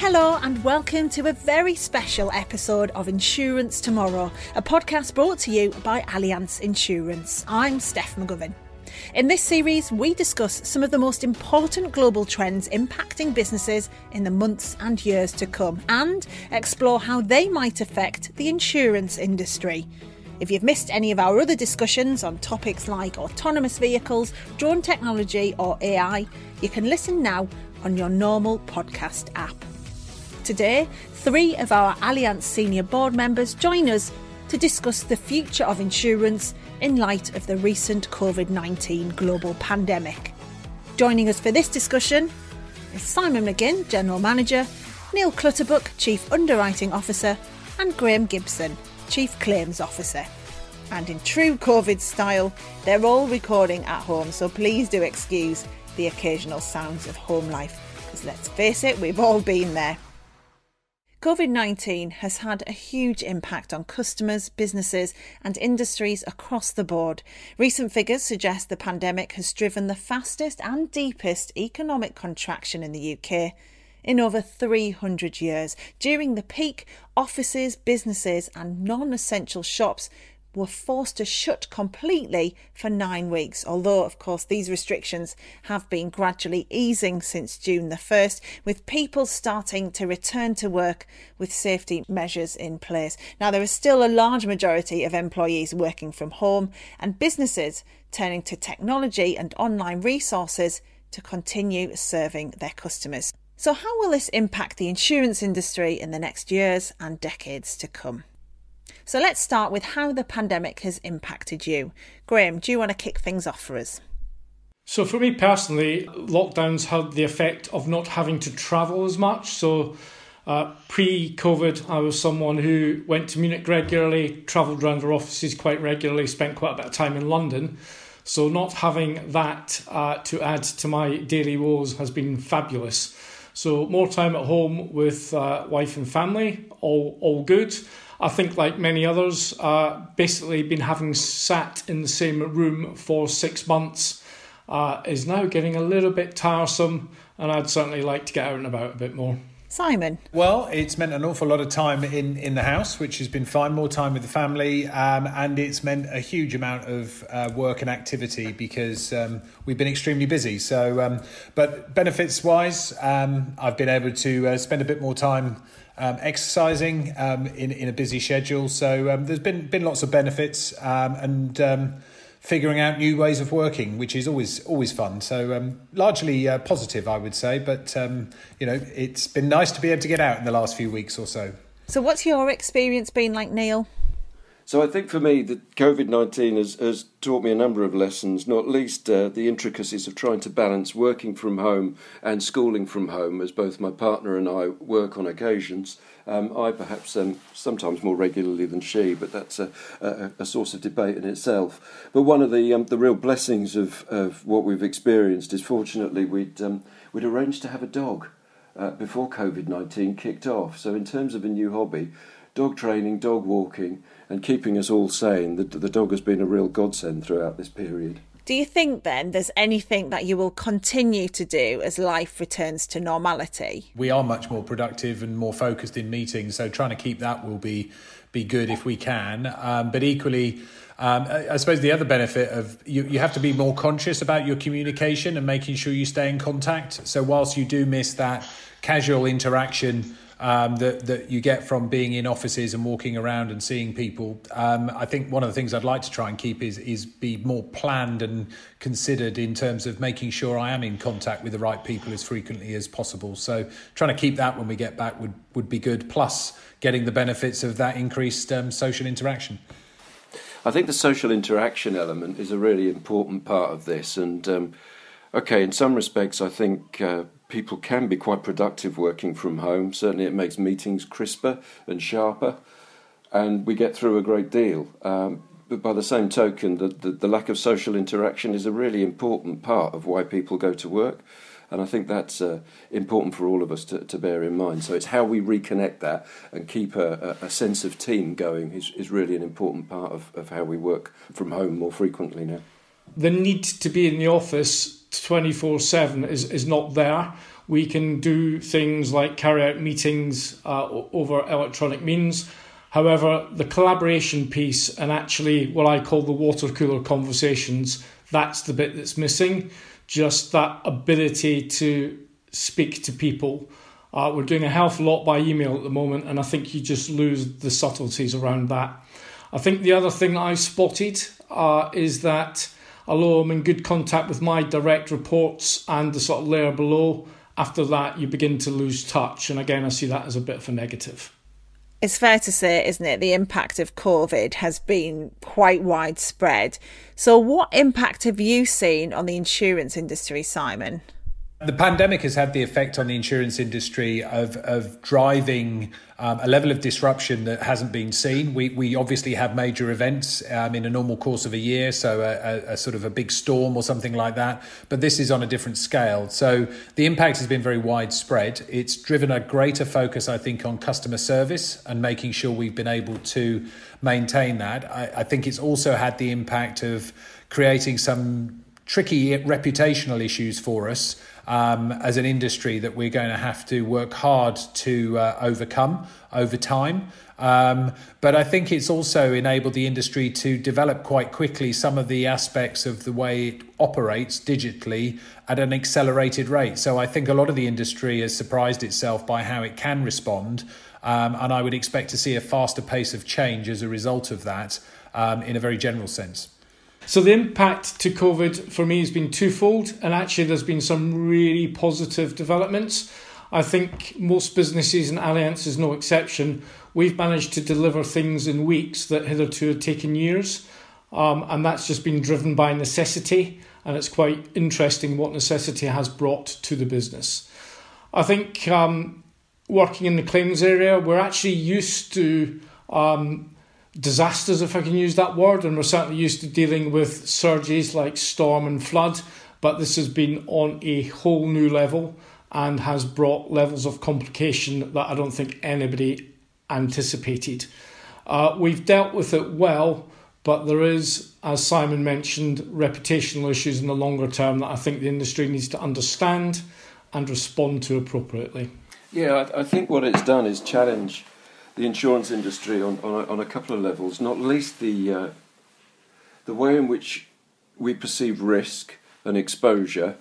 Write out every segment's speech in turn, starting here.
Hello, and welcome to a very special episode of Insurance Tomorrow, a podcast brought to you by Allianz Insurance. I'm Steph McGovern. In this series, we discuss some of the most important global trends impacting businesses in the months and years to come and explore how they might affect the insurance industry. If you've missed any of our other discussions on topics like autonomous vehicles, drone technology, or AI, you can listen now on your normal podcast app. Today, three of our Allianz senior board members join us to discuss the future of insurance in light of the recent COVID 19 global pandemic. Joining us for this discussion is Simon McGinn, General Manager, Neil Clutterbuck, Chief Underwriting Officer, and Graham Gibson, Chief Claims Officer. And in true COVID style, they're all recording at home, so please do excuse the occasional sounds of home life, because let's face it, we've all been there. COVID 19 has had a huge impact on customers, businesses, and industries across the board. Recent figures suggest the pandemic has driven the fastest and deepest economic contraction in the UK in over 300 years. During the peak, offices, businesses, and non essential shops were forced to shut completely for nine weeks. Although, of course, these restrictions have been gradually easing since June the 1st, with people starting to return to work with safety measures in place. Now, there is still a large majority of employees working from home and businesses turning to technology and online resources to continue serving their customers. So, how will this impact the insurance industry in the next years and decades to come? So let's start with how the pandemic has impacted you. Graham, do you want to kick things off for us? So, for me personally, lockdowns had the effect of not having to travel as much. So, uh, pre COVID, I was someone who went to Munich regularly, travelled around our offices quite regularly, spent quite a bit of time in London. So, not having that uh, to add to my daily woes has been fabulous. So, more time at home with uh, wife and family, all, all good. I think, like many others, uh, basically been having sat in the same room for six months uh, is now getting a little bit tiresome, and I'd certainly like to get out and about a bit more. Simon. Well, it's meant an awful lot of time in, in the house, which has been fine, more time with the family, um, and it's meant a huge amount of uh, work and activity because um, we've been extremely busy. So, um, but benefits wise, um, I've been able to uh, spend a bit more time um, exercising um, in in a busy schedule. So there's been been lots of benefits and figuring out new ways of working, which is always always fun. So um, largely uh, positive, I would say. But um, you know, it's been nice to be able to get out in the last few weeks or so. So, what's your experience been like, Neil? So I think for me that COVID nineteen has, has taught me a number of lessons, not least uh, the intricacies of trying to balance working from home and schooling from home, as both my partner and I work on occasions. Um, I perhaps um, sometimes more regularly than she, but that's a, a, a, source of debate in itself. But one of the um, the real blessings of, of what we've experienced is fortunately we'd um, we'd arranged to have a dog uh, before COVID nineteen kicked off. So in terms of a new hobby, dog training, dog walking and keeping us all sane. The, the dog has been a real godsend throughout this period. Do you think then there's anything that you will continue to do as life returns to normality? We are much more productive and more focused in meetings, so trying to keep that will be be good if we can. Um, but equally, um, I suppose the other benefit of you, you have to be more conscious about your communication and making sure you stay in contact. So whilst you do miss that casual interaction um, that that you get from being in offices and walking around and seeing people. Um, I think one of the things I'd like to try and keep is is be more planned and considered in terms of making sure I am in contact with the right people as frequently as possible. So trying to keep that when we get back would would be good. Plus getting the benefits of that increased um, social interaction. I think the social interaction element is a really important part of this, and um, okay, in some respects, I think uh, people can be quite productive working from home. Certainly, it makes meetings crisper and sharper, and we get through a great deal. Um, but by the same token, the, the, the, lack of social interaction is a really important part of why people go to work. And I think that's uh, important for all of us to, to bear in mind. So it's how we reconnect that and keep a, a, sense of team going is, is really an important part of, of how we work from home more frequently now. The need to be in the office 24 7 is, is not there. We can do things like carry out meetings uh, over electronic means. However, the collaboration piece and actually what I call the water cooler conversations, that's the bit that's missing. Just that ability to speak to people. Uh, we're doing a health lot by email at the moment, and I think you just lose the subtleties around that. I think the other thing I spotted uh, is that although I'm in good contact with my direct reports and the sort of layer below, after that you begin to lose touch. And again, I see that as a bit of a negative. It's fair to say, isn't it, the impact of COVID has been quite widespread. So, what impact have you seen on the insurance industry, Simon? The pandemic has had the effect on the insurance industry of, of driving um, a level of disruption that hasn't been seen. We, we obviously have major events um, in a normal course of a year, so a, a, a, sort of a big storm or something like that, but this is on a different scale. So the impact has been very widespread. It's driven a greater focus, I think, on customer service and making sure we've been able to maintain that. I, I think it's also had the impact of creating some tricky reputational issues for us um, as an industry that we're going to have to work hard to uh, overcome over time. Um, but I think it's also enabled the industry to develop quite quickly some of the aspects of the way it operates digitally at an accelerated rate. So I think a lot of the industry has surprised itself by how it can respond. Um, and I would expect to see a faster pace of change as a result of that um, in a very general sense. So the impact to COVID for me has been twofold, and actually there's been some really positive developments. I think most businesses and Allianz is no exception. We've managed to deliver things in weeks that hitherto had taken years, um, and that's just been driven by necessity. And it's quite interesting what necessity has brought to the business. I think um, working in the claims area, we're actually used to um, disasters, if I can use that word, and we're certainly used to dealing with surges like storm and flood, but this has been on a whole new level and has brought levels of complication that I don't think anybody anticipated. Uh, we've dealt with it well, but there is, as Simon mentioned, reputational issues in the longer term that I think the industry needs to understand and respond to appropriately. Yeah, I, I think what it's done is challenge the insurance industry on, on, a, on a couple of levels, not least the, uh, the way in which we perceive risk and exposure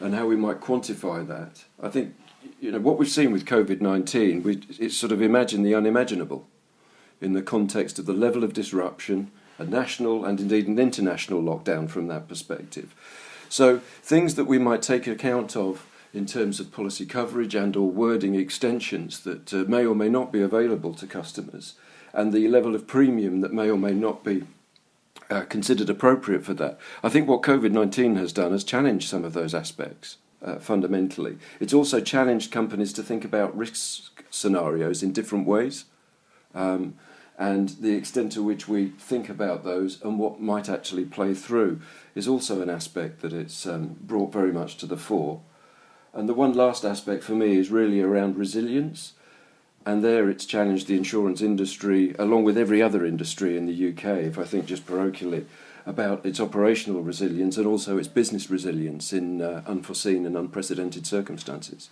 and how we might quantify that. I think you know what we've seen with COVID nineteen. It's sort of imagine the unimaginable in the context of the level of disruption, a national and indeed an international lockdown from that perspective. So things that we might take account of in terms of policy coverage and or wording extensions that uh, may or may not be available to customers and the level of premium that may or may not be uh, considered appropriate for that. I think what COVID 19 has done has challenged some of those aspects uh, fundamentally. It's also challenged companies to think about risk scenarios in different ways um, and the extent to which we think about those and what might actually play through is also an aspect that it's um, brought very much to the fore. And the one last aspect for me is really around resilience. And there it's challenged the insurance industry, along with every other industry in the UK, if I think just parochially, about its operational resilience and also its business resilience in uh, unforeseen and unprecedented circumstances.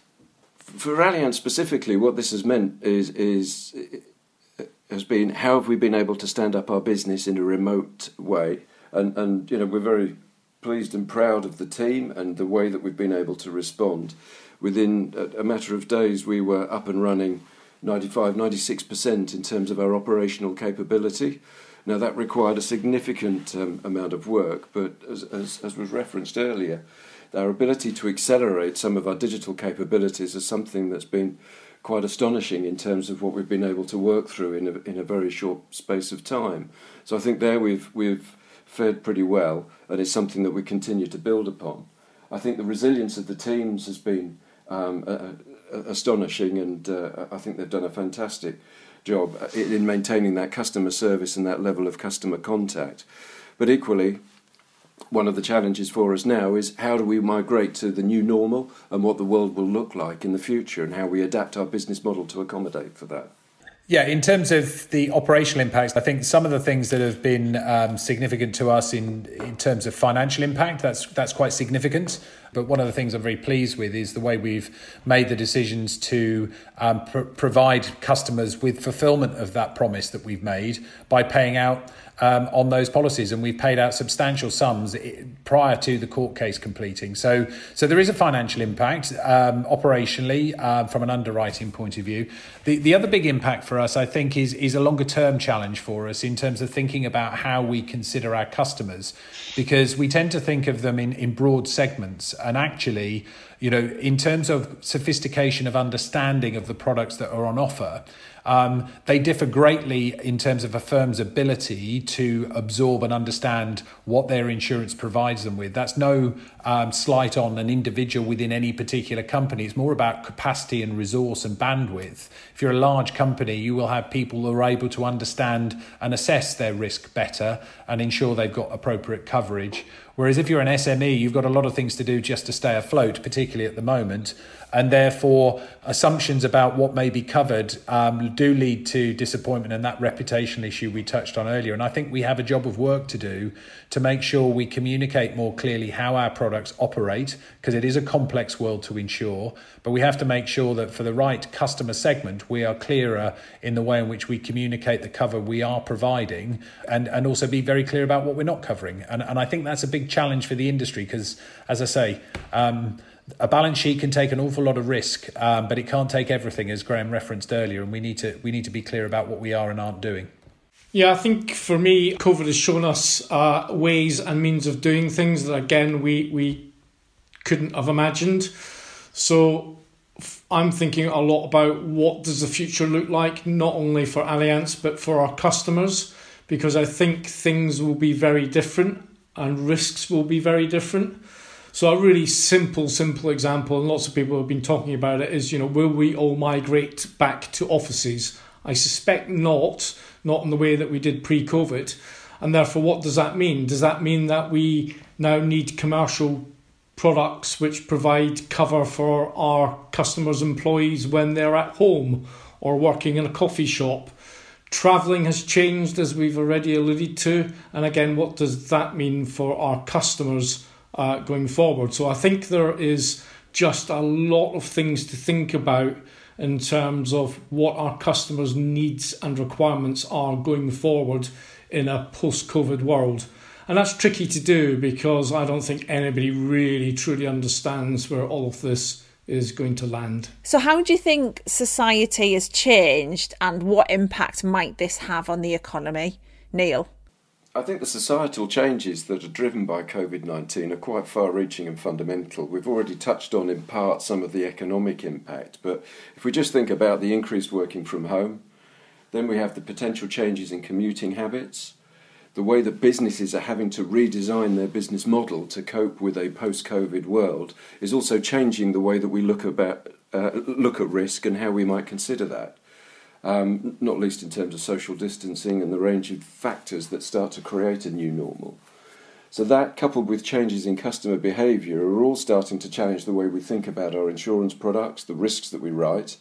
For Allianz specifically, what this has meant is, is has been how have we been able to stand up our business in a remote way? And, and you know, we're very pleased and proud of the team and the way that we've been able to respond. Within a, matter of days, we were up and running 95, 96% in terms of our operational capability. Now, that required a significant um, amount of work, but as, as, as was referenced earlier, our ability to accelerate some of our digital capabilities is something that's been quite astonishing in terms of what we've been able to work through in a, in a very short space of time. So I think there we've, we've fared pretty well, and it's something that we continue to build upon. I think the resilience of the teams has been um, uh, astonishing, and uh, I think they've done a fantastic job in maintaining that customer service and that level of customer contact. But equally, one of the challenges for us now is how do we migrate to the new normal and what the world will look like in the future and how we adapt our business model to accommodate for that. Yeah, in terms of the operational impacts, I think some of the things that have been um, significant to us in, in terms of financial impact, that's that's quite significant. But one of the things I'm very pleased with is the way we've made the decisions to um, pr- provide customers with fulfillment of that promise that we've made by paying out um, on those policies, and we've paid out substantial sums prior to the court case completing. So, so there is a financial impact um, operationally uh, from an underwriting point of view. The the other big impact for us, I think, is is a longer term challenge for us in terms of thinking about how we consider our customers, because we tend to think of them in in broad segments, and actually you know, in terms of sophistication of understanding of the products that are on offer, um, they differ greatly in terms of a firm's ability to absorb and understand what their insurance provides them with. That's no um, slight on an individual within any particular company. It's more about capacity and resource and bandwidth. If you're a large company, you will have people who are able to understand and assess their risk better and ensure they've got appropriate coverage. Whereas if you're an SME, you've got a lot of things to do just to stay afloat, particularly at the moment and therefore assumptions about what may be covered um, do lead to disappointment and that reputational issue we touched on earlier. And I think we have a job of work to do to make sure we communicate more clearly how our products operate, because it is a complex world to insure. But we have to make sure that for the right customer segment, we are clearer in the way in which we communicate the cover we are providing and, and also be very clear about what we're not covering. And, and I think that's a big challenge for the industry because, as I say, um, a balance sheet can take an awful lot of risk, um, but it can't take everything, as Graham referenced earlier, and we need to we need to be clear about what we are and aren't doing. Yeah, I think for me, COVID has shown us uh, ways and means of doing things that again we we couldn't have imagined. So I'm thinking a lot about what does the future look like, not only for Allianz but for our customers, because I think things will be very different and risks will be very different. So a really simple, simple example, and lots of people have been talking about it, is you know, will we all migrate back to offices? I suspect not, not in the way that we did pre-COVID. And therefore, what does that mean? Does that mean that we now need commercial products which provide cover for our customers' employees when they're at home or working in a coffee shop? Travelling has changed, as we've already alluded to. And again, what does that mean for our customers? uh, going forward. So I think there is just a lot of things to think about in terms of what our customers' needs and requirements are going forward in a post COVID world. And that's tricky to do because I don't think anybody really truly understands where all of this is going to land. So, how do you think society has changed and what impact might this have on the economy? Neil? I think the societal changes that are driven by COVID 19 are quite far reaching and fundamental. We've already touched on, in part, some of the economic impact, but if we just think about the increased working from home, then we have the potential changes in commuting habits, the way that businesses are having to redesign their business model to cope with a post COVID world is also changing the way that we look, about, uh, look at risk and how we might consider that um, not least in terms of social distancing and the range of factors that start to create a new normal. So, that coupled with changes in customer behaviour are all starting to challenge the way we think about our insurance products, the risks that we write,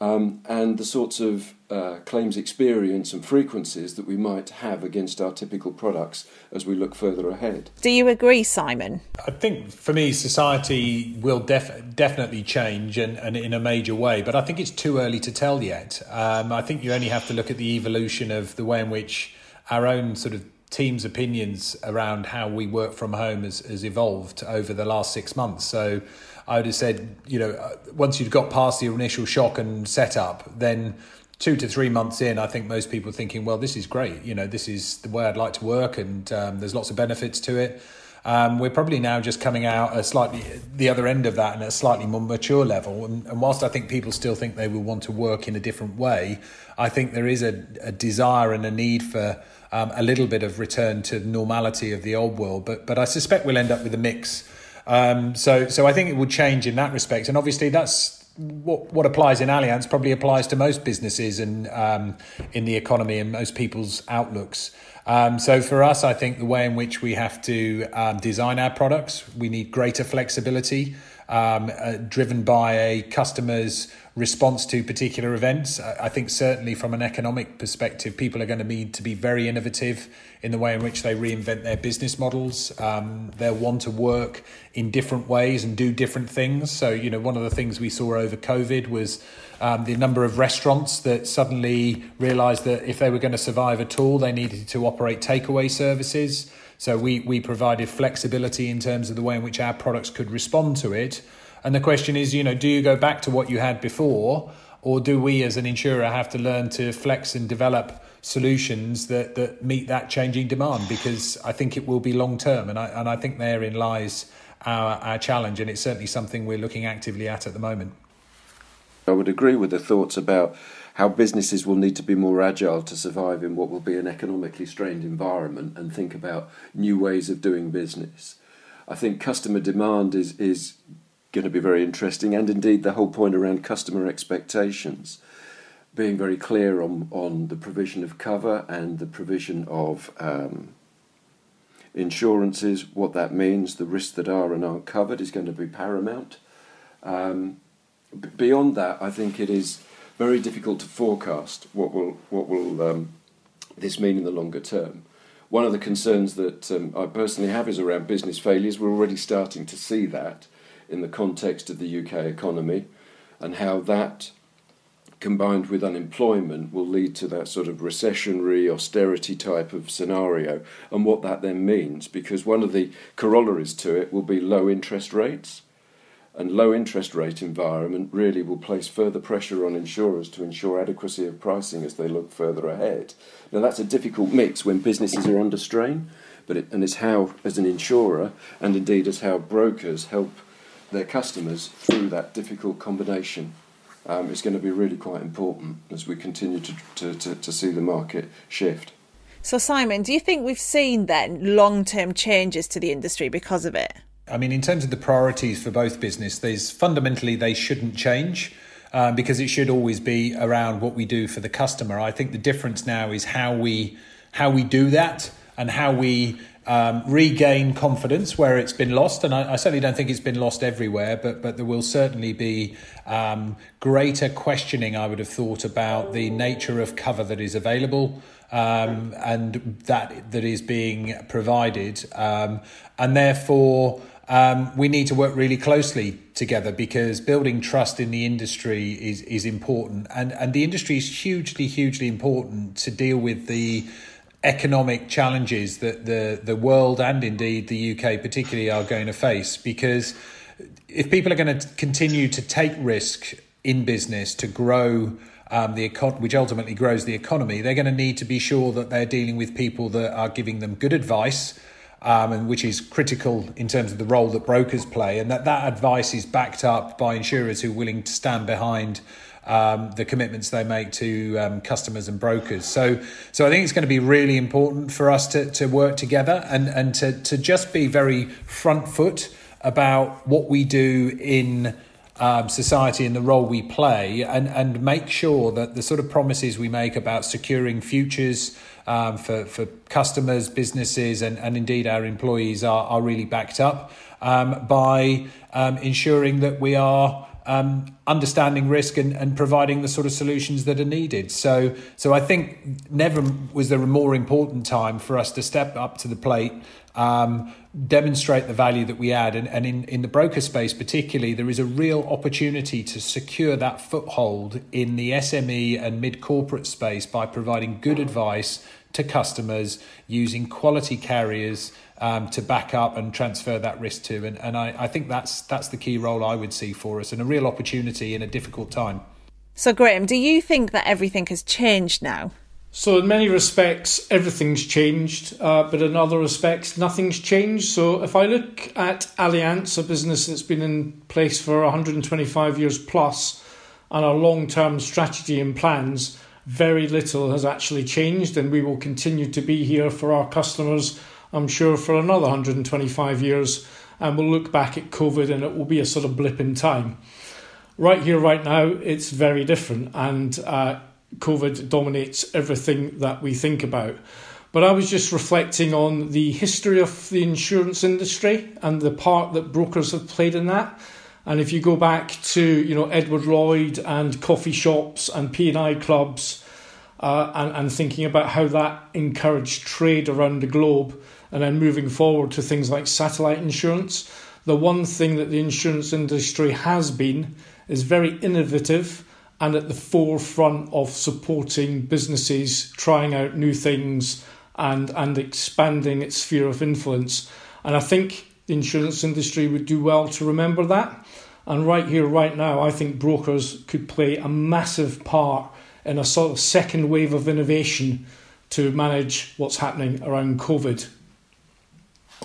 um, and the sorts of uh, claims experience and frequencies that we might have against our typical products as we look further ahead. Do you agree, Simon? I think for me, society will def- definitely change and, and, in a major way, but I think it's too early to tell yet. Um, I think you only have to look at the evolution of the way in which our own sort of team's opinions around how we work from home has, has evolved over the last six months. So I would have said, you know, uh, once you've got past the initial shock and setup, then two to three months in, I think most people are thinking, well, this is great. You know, this is the way I'd like to work, and um, there's lots of benefits to it. Um, we're probably now just coming out a slightly the other end of that and at a slightly more mature level. And, and, whilst I think people still think they will want to work in a different way, I think there is a, a desire and a need for um, a little bit of return to normality of the old world. But but I suspect we'll end up with a mix um, so, so I think it would change in that respect. And obviously, that's what what applies in Allianz probably applies to most businesses and um, in the economy and most people's outlooks. Um, so for us, I think the way in which we have to um, design our products, we need greater flexibility, um, uh, driven by a customer's response to particular events. I think certainly from an economic perspective, people are going to need to be very innovative in the way in which they reinvent their business models. Um, they'll want to work in different ways and do different things. So, you know, one of the things we saw over COVID was um, the number of restaurants that suddenly realised that if they were going to survive at all, they needed to operate takeaway services. So we, we provided flexibility in terms of the way in which our products could respond to it. And the question is, you know, do you go back to what you had before, or do we as an insurer have to learn to flex and develop solutions that, that meet that changing demand? Because I think it will be long term, and I and I think therein lies our our challenge, and it's certainly something we're looking actively at at the moment. I would agree with the thoughts about how businesses will need to be more agile to survive in what will be an economically strained environment and think about new ways of doing business. I think customer demand is, is going to be very interesting, and indeed the whole point around customer expectations. Being very clear on, on the provision of cover and the provision of um, insurances, what that means, the risks that are and aren't covered is going to be paramount. Um, beyond that, I think it is very difficult to forecast what will what will um, this mean in the longer term. One of the concerns that um, I personally have is around business failures. We're already starting to see that in the context of the UK economy and how that combined with unemployment will lead to that sort of recessionary austerity type of scenario and what that then means because one of the corollaries to it will be low interest rates and low interest rate environment really will place further pressure on insurers to ensure adequacy of pricing as they look further ahead. Now that's a difficult mix when businesses are under strain, but it, and it's how as an insurer and indeed as how brokers help their customers through that difficult combination um, is going to be really quite important as we continue to, to, to, to see the market shift. So, Simon, do you think we've seen then long term changes to the industry because of it? I mean, in terms of the priorities for both business, there's fundamentally they shouldn't change. Um, because it should always be around what we do for the customer. I think the difference now is how we how we do that and how we um, regain confidence where it's been lost. And I, I, certainly don't think it's been lost everywhere, but, but there will certainly be um, greater questioning, I would have thought, about the nature of cover that is available. Um, and that that is being provided, um, and therefore um, we need to work really closely together because building trust in the industry is is important, and and the industry is hugely hugely important to deal with the economic challenges that the, the world and indeed the UK particularly are going to face. Because if people are going to continue to take risk in business to grow um, the econ- which ultimately grows the economy, they're going to need to be sure that they're dealing with people that are giving them good advice, um, and which is critical in terms of the role that brokers play, and that that advice is backed up by insurers who are willing to stand behind um, the commitments they make to um, customers and brokers. So, so I think it's going to be really important for us to, to work together and, and to, to just be very front foot about what we do in um, society and the role we play, and, and make sure that the sort of promises we make about securing futures um, for, for customers, businesses, and, and indeed our employees are, are really backed up um, by um, ensuring that we are um, understanding risk and, and providing the sort of solutions that are needed. So, so I think never was there a more important time for us to step up to the plate, um, demonstrate the value that we add, and, and in, in the broker space particularly, there is a real opportunity to secure that foothold in the SME and mid corporate space by providing good advice to customers using quality carriers um, to back up and transfer that risk to. And, and I, I think that's that's the key role I would see for us and a real opportunity in a difficult time. So, Graham, do you think that everything has changed now? So, in many respects, everything's changed, uh, but in other respects, nothing's changed. So, if I look at Allianz, a business that's been in place for 125 years plus, and our long term strategy and plans, very little has actually changed, and we will continue to be here for our customers I'm sure, for another 125 years, and we'll look back at COVID and it will be a sort of blip in time. Right here, right now, it's very different, and uh, COVID dominates everything that we think about. But I was just reflecting on the history of the insurance industry and the part that brokers have played in that. And if you go back to you know Edward Lloyd and coffee shops and P and I clubs, uh, and and thinking about how that encouraged trade around the globe, and then moving forward to things like satellite insurance, the one thing that the insurance industry has been is very innovative and at the forefront of supporting businesses trying out new things and and expanding its sphere of influence. And I think the insurance industry would do well to remember that. And right here, right now, I think brokers could play a massive part in a sort of second wave of innovation to manage what's happening around COVID.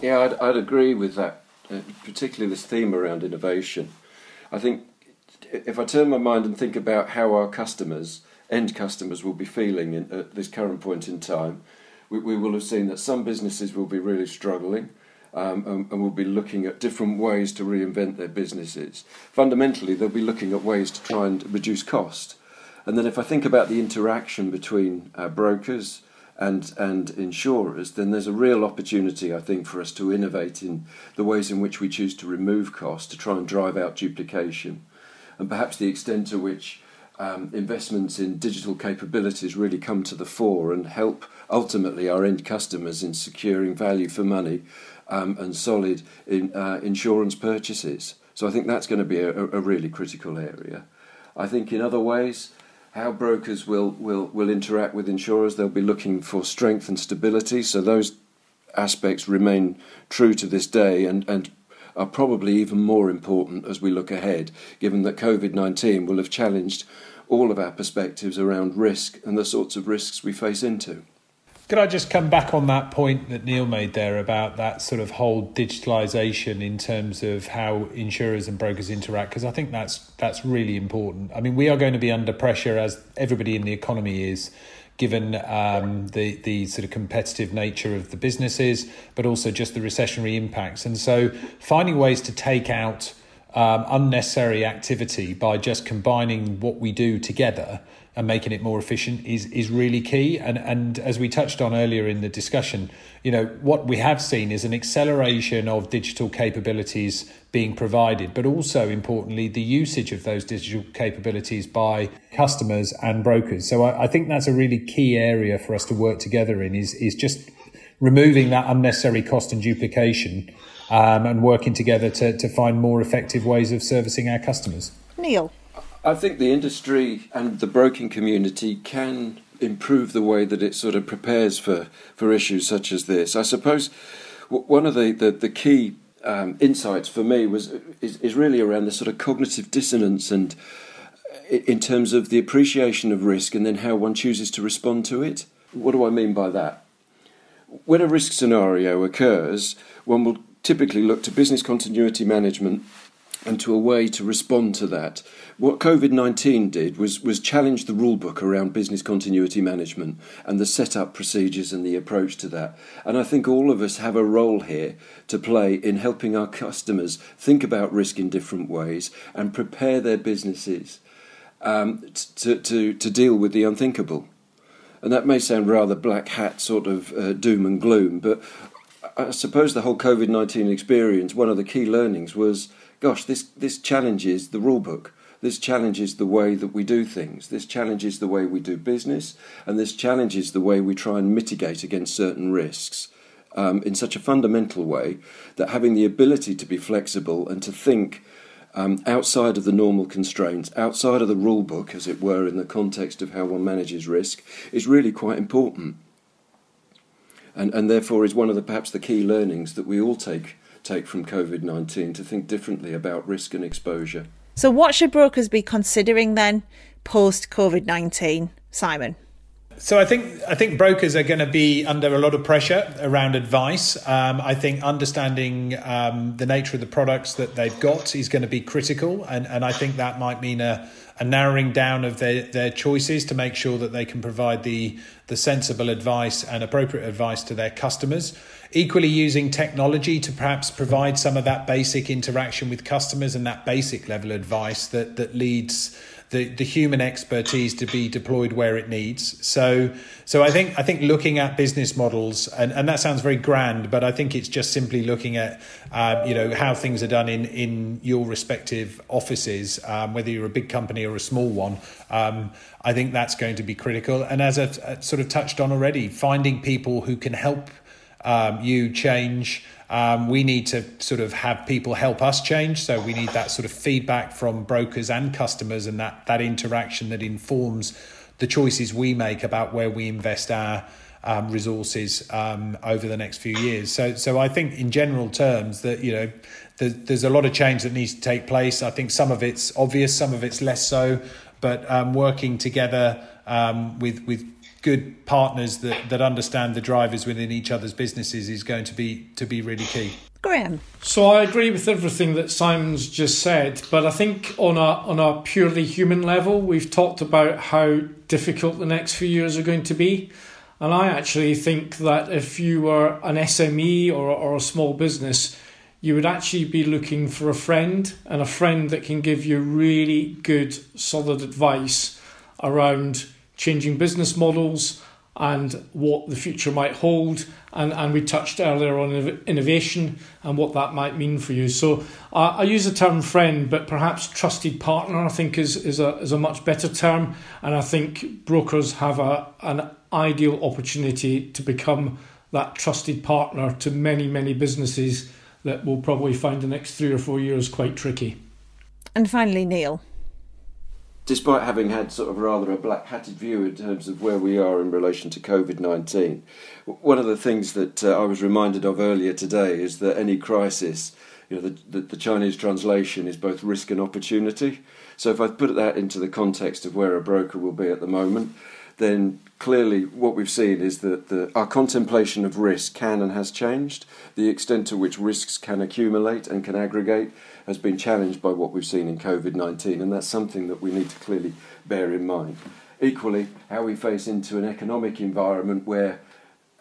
Yeah, I'd, I'd agree with that, uh, particularly this theme around innovation. I think if I turn my mind and think about how our customers, end customers, will be feeling in, at this current point in time, we, we will have seen that some businesses will be really struggling. Um, and, and will be looking at different ways to reinvent their businesses. Fundamentally, they'll be looking at ways to try and reduce cost. And then, if I think about the interaction between uh, brokers and and insurers, then there's a real opportunity, I think, for us to innovate in the ways in which we choose to remove cost to try and drive out duplication and perhaps the extent to which um, investments in digital capabilities really come to the fore and help ultimately our end customers in securing value for money um, and solid in, uh, insurance purchases. So I think that's going to be a, a really critical area. I think in other ways, how brokers will, will, will interact with insurers, they'll be looking for strength and stability. So those aspects remain true to this day and, and are probably even more important as we look ahead, given that COVID 19 will have challenged all of our perspectives around risk and the sorts of risks we face into. Could I just come back on that point that Neil made there about that sort of whole digitalisation in terms of how insurers and brokers interact? Because I think that's that's really important. I mean, we are going to be under pressure as everybody in the economy is given um, the the sort of competitive nature of the businesses, but also just the recessionary impacts. And so, finding ways to take out um, unnecessary activity by just combining what we do together and making it more efficient is is really key. And and as we touched on earlier in the discussion, you know what we have seen is an acceleration of digital capabilities being provided, but also importantly the usage of those digital capabilities by customers and brokers. So I, I think that's a really key area for us to work together in. Is is just removing that unnecessary cost and duplication. Um, and working together to, to find more effective ways of servicing our customers. Neil. I think the industry and the broking community can improve the way that it sort of prepares for, for issues such as this. I suppose one of the, the, the key um, insights for me was is, is really around the sort of cognitive dissonance and in terms of the appreciation of risk and then how one chooses to respond to it. What do I mean by that? When a risk scenario occurs, one will typically look to business continuity management and to a way to respond to that. What COVID 19 did was, was challenge the rule book around business continuity management and the setup procedures and the approach to that. And I think all of us have a role here to play in helping our customers think about risk in different ways and prepare their businesses um, to, to, to deal with the unthinkable. And that may sound rather black hat sort of uh, doom and gloom, but I suppose the whole COVID 19 experience, one of the key learnings was gosh, this, this challenges the rule book. This challenges the way that we do things. This challenges the way we do business. And this challenges the way we try and mitigate against certain risks um, in such a fundamental way that having the ability to be flexible and to think um, outside of the normal constraints, outside of the rule book, as it were, in the context of how one manages risk, is really quite important. And, and therefore is one of the perhaps the key learnings that we all take take from COVID 19 to think differently about risk and exposure. So, what should brokers be considering then post COVID 19, Simon? So I think I think brokers are going to be under a lot of pressure around advice. Um, I think understanding um, the nature of the products that they've got is going to be critical, and, and I think that might mean a, a narrowing down of their, their choices to make sure that they can provide the the sensible advice and appropriate advice to their customers. Equally, using technology to perhaps provide some of that basic interaction with customers and that basic level advice that that leads the, the human expertise to be deployed where it needs. So so I think I think looking at business models and, and that sounds very grand, but I think it's just simply looking at um, you know how things are done in in your respective offices, um, whether you're a big company or a small one. Um, I think that's going to be critical. And as I've uh, sort of touched on already, finding people who can help um, you change. Um, we need to sort of have people help us change. So we need that sort of feedback from brokers and customers and that, that interaction that informs the choices we make about where we invest our um, resources um, over the next few years. So, so I think in general terms that you know there's, there's a lot of change that needs to take place. I think some of it's obvious, some of it's less so, but um, working together um, with with good partners that, that understand the drivers within each other's businesses is going to be to be really key. Graham. So I agree with everything that Simon's just said, but I think on a on a purely human level, we've talked about how difficult the next few years are going to be. And I actually think that if you were an SME or, or a small business, you would actually be looking for a friend and a friend that can give you really good, solid advice around changing business models and what the future might hold. And, and we touched earlier on innovation and what that might mean for you. So uh, I use the term friend, but perhaps trusted partner, I think, is, is, a, is a much better term. And I think brokers have a, an ideal opportunity to become that trusted partner to many, many businesses that will probably find the next three or four years quite tricky. And finally, Neil despite having had sort of rather a black hatted view in terms of where we are in relation to COVID 19, one of the things that uh, I was reminded of earlier today is that any crisis, you know, the, the, the, Chinese translation is both risk and opportunity. So if I put that into the context of where a broker will be at the moment, then clearly what we've seen is that the, our contemplation of risk can and has changed. The extent to which risks can accumulate and can aggregate has been challenged by what we've seen in COVID 19, and that's something that we need to clearly bear in mind. Equally, how we face into an economic environment where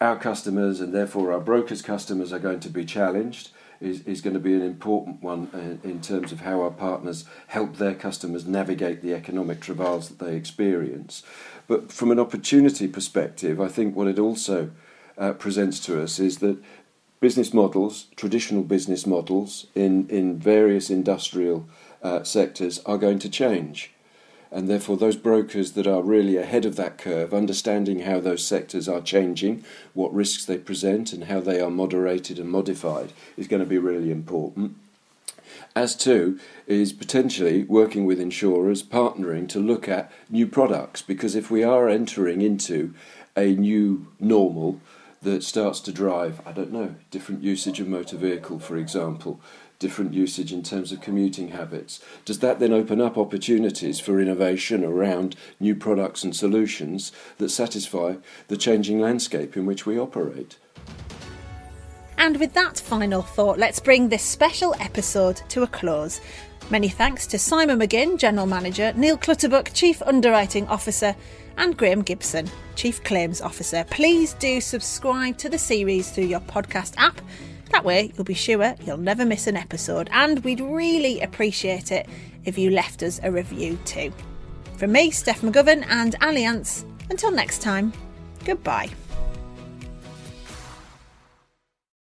our customers and therefore our brokers' customers are going to be challenged is, is going to be an important one in, uh, in terms of how our partners help their customers navigate the economic travails that they experience. But from an opportunity perspective, I think what it also uh, presents to us is that business models, traditional business models in, in various industrial uh, sectors are going to change. And therefore, those brokers that are really ahead of that curve, understanding how those sectors are changing, what risks they present, and how they are moderated and modified, is going to be really important. As to is potentially working with insurers, partnering to look at new products, because if we are entering into a new normal, that starts to drive, I don't know, different usage of motor vehicle, for example, different usage in terms of commuting habits. Does that then open up opportunities for innovation around new products and solutions that satisfy the changing landscape in which we operate? And with that final thought, let's bring this special episode to a close. Many thanks to Simon McGinn, General Manager, Neil Clutterbuck, Chief Underwriting Officer, and Graham Gibson, Chief Claims Officer. Please do subscribe to the series through your podcast app. That way, you'll be sure you'll never miss an episode, and we'd really appreciate it if you left us a review too. From me, Steph McGovern, and Allianz, until next time, goodbye.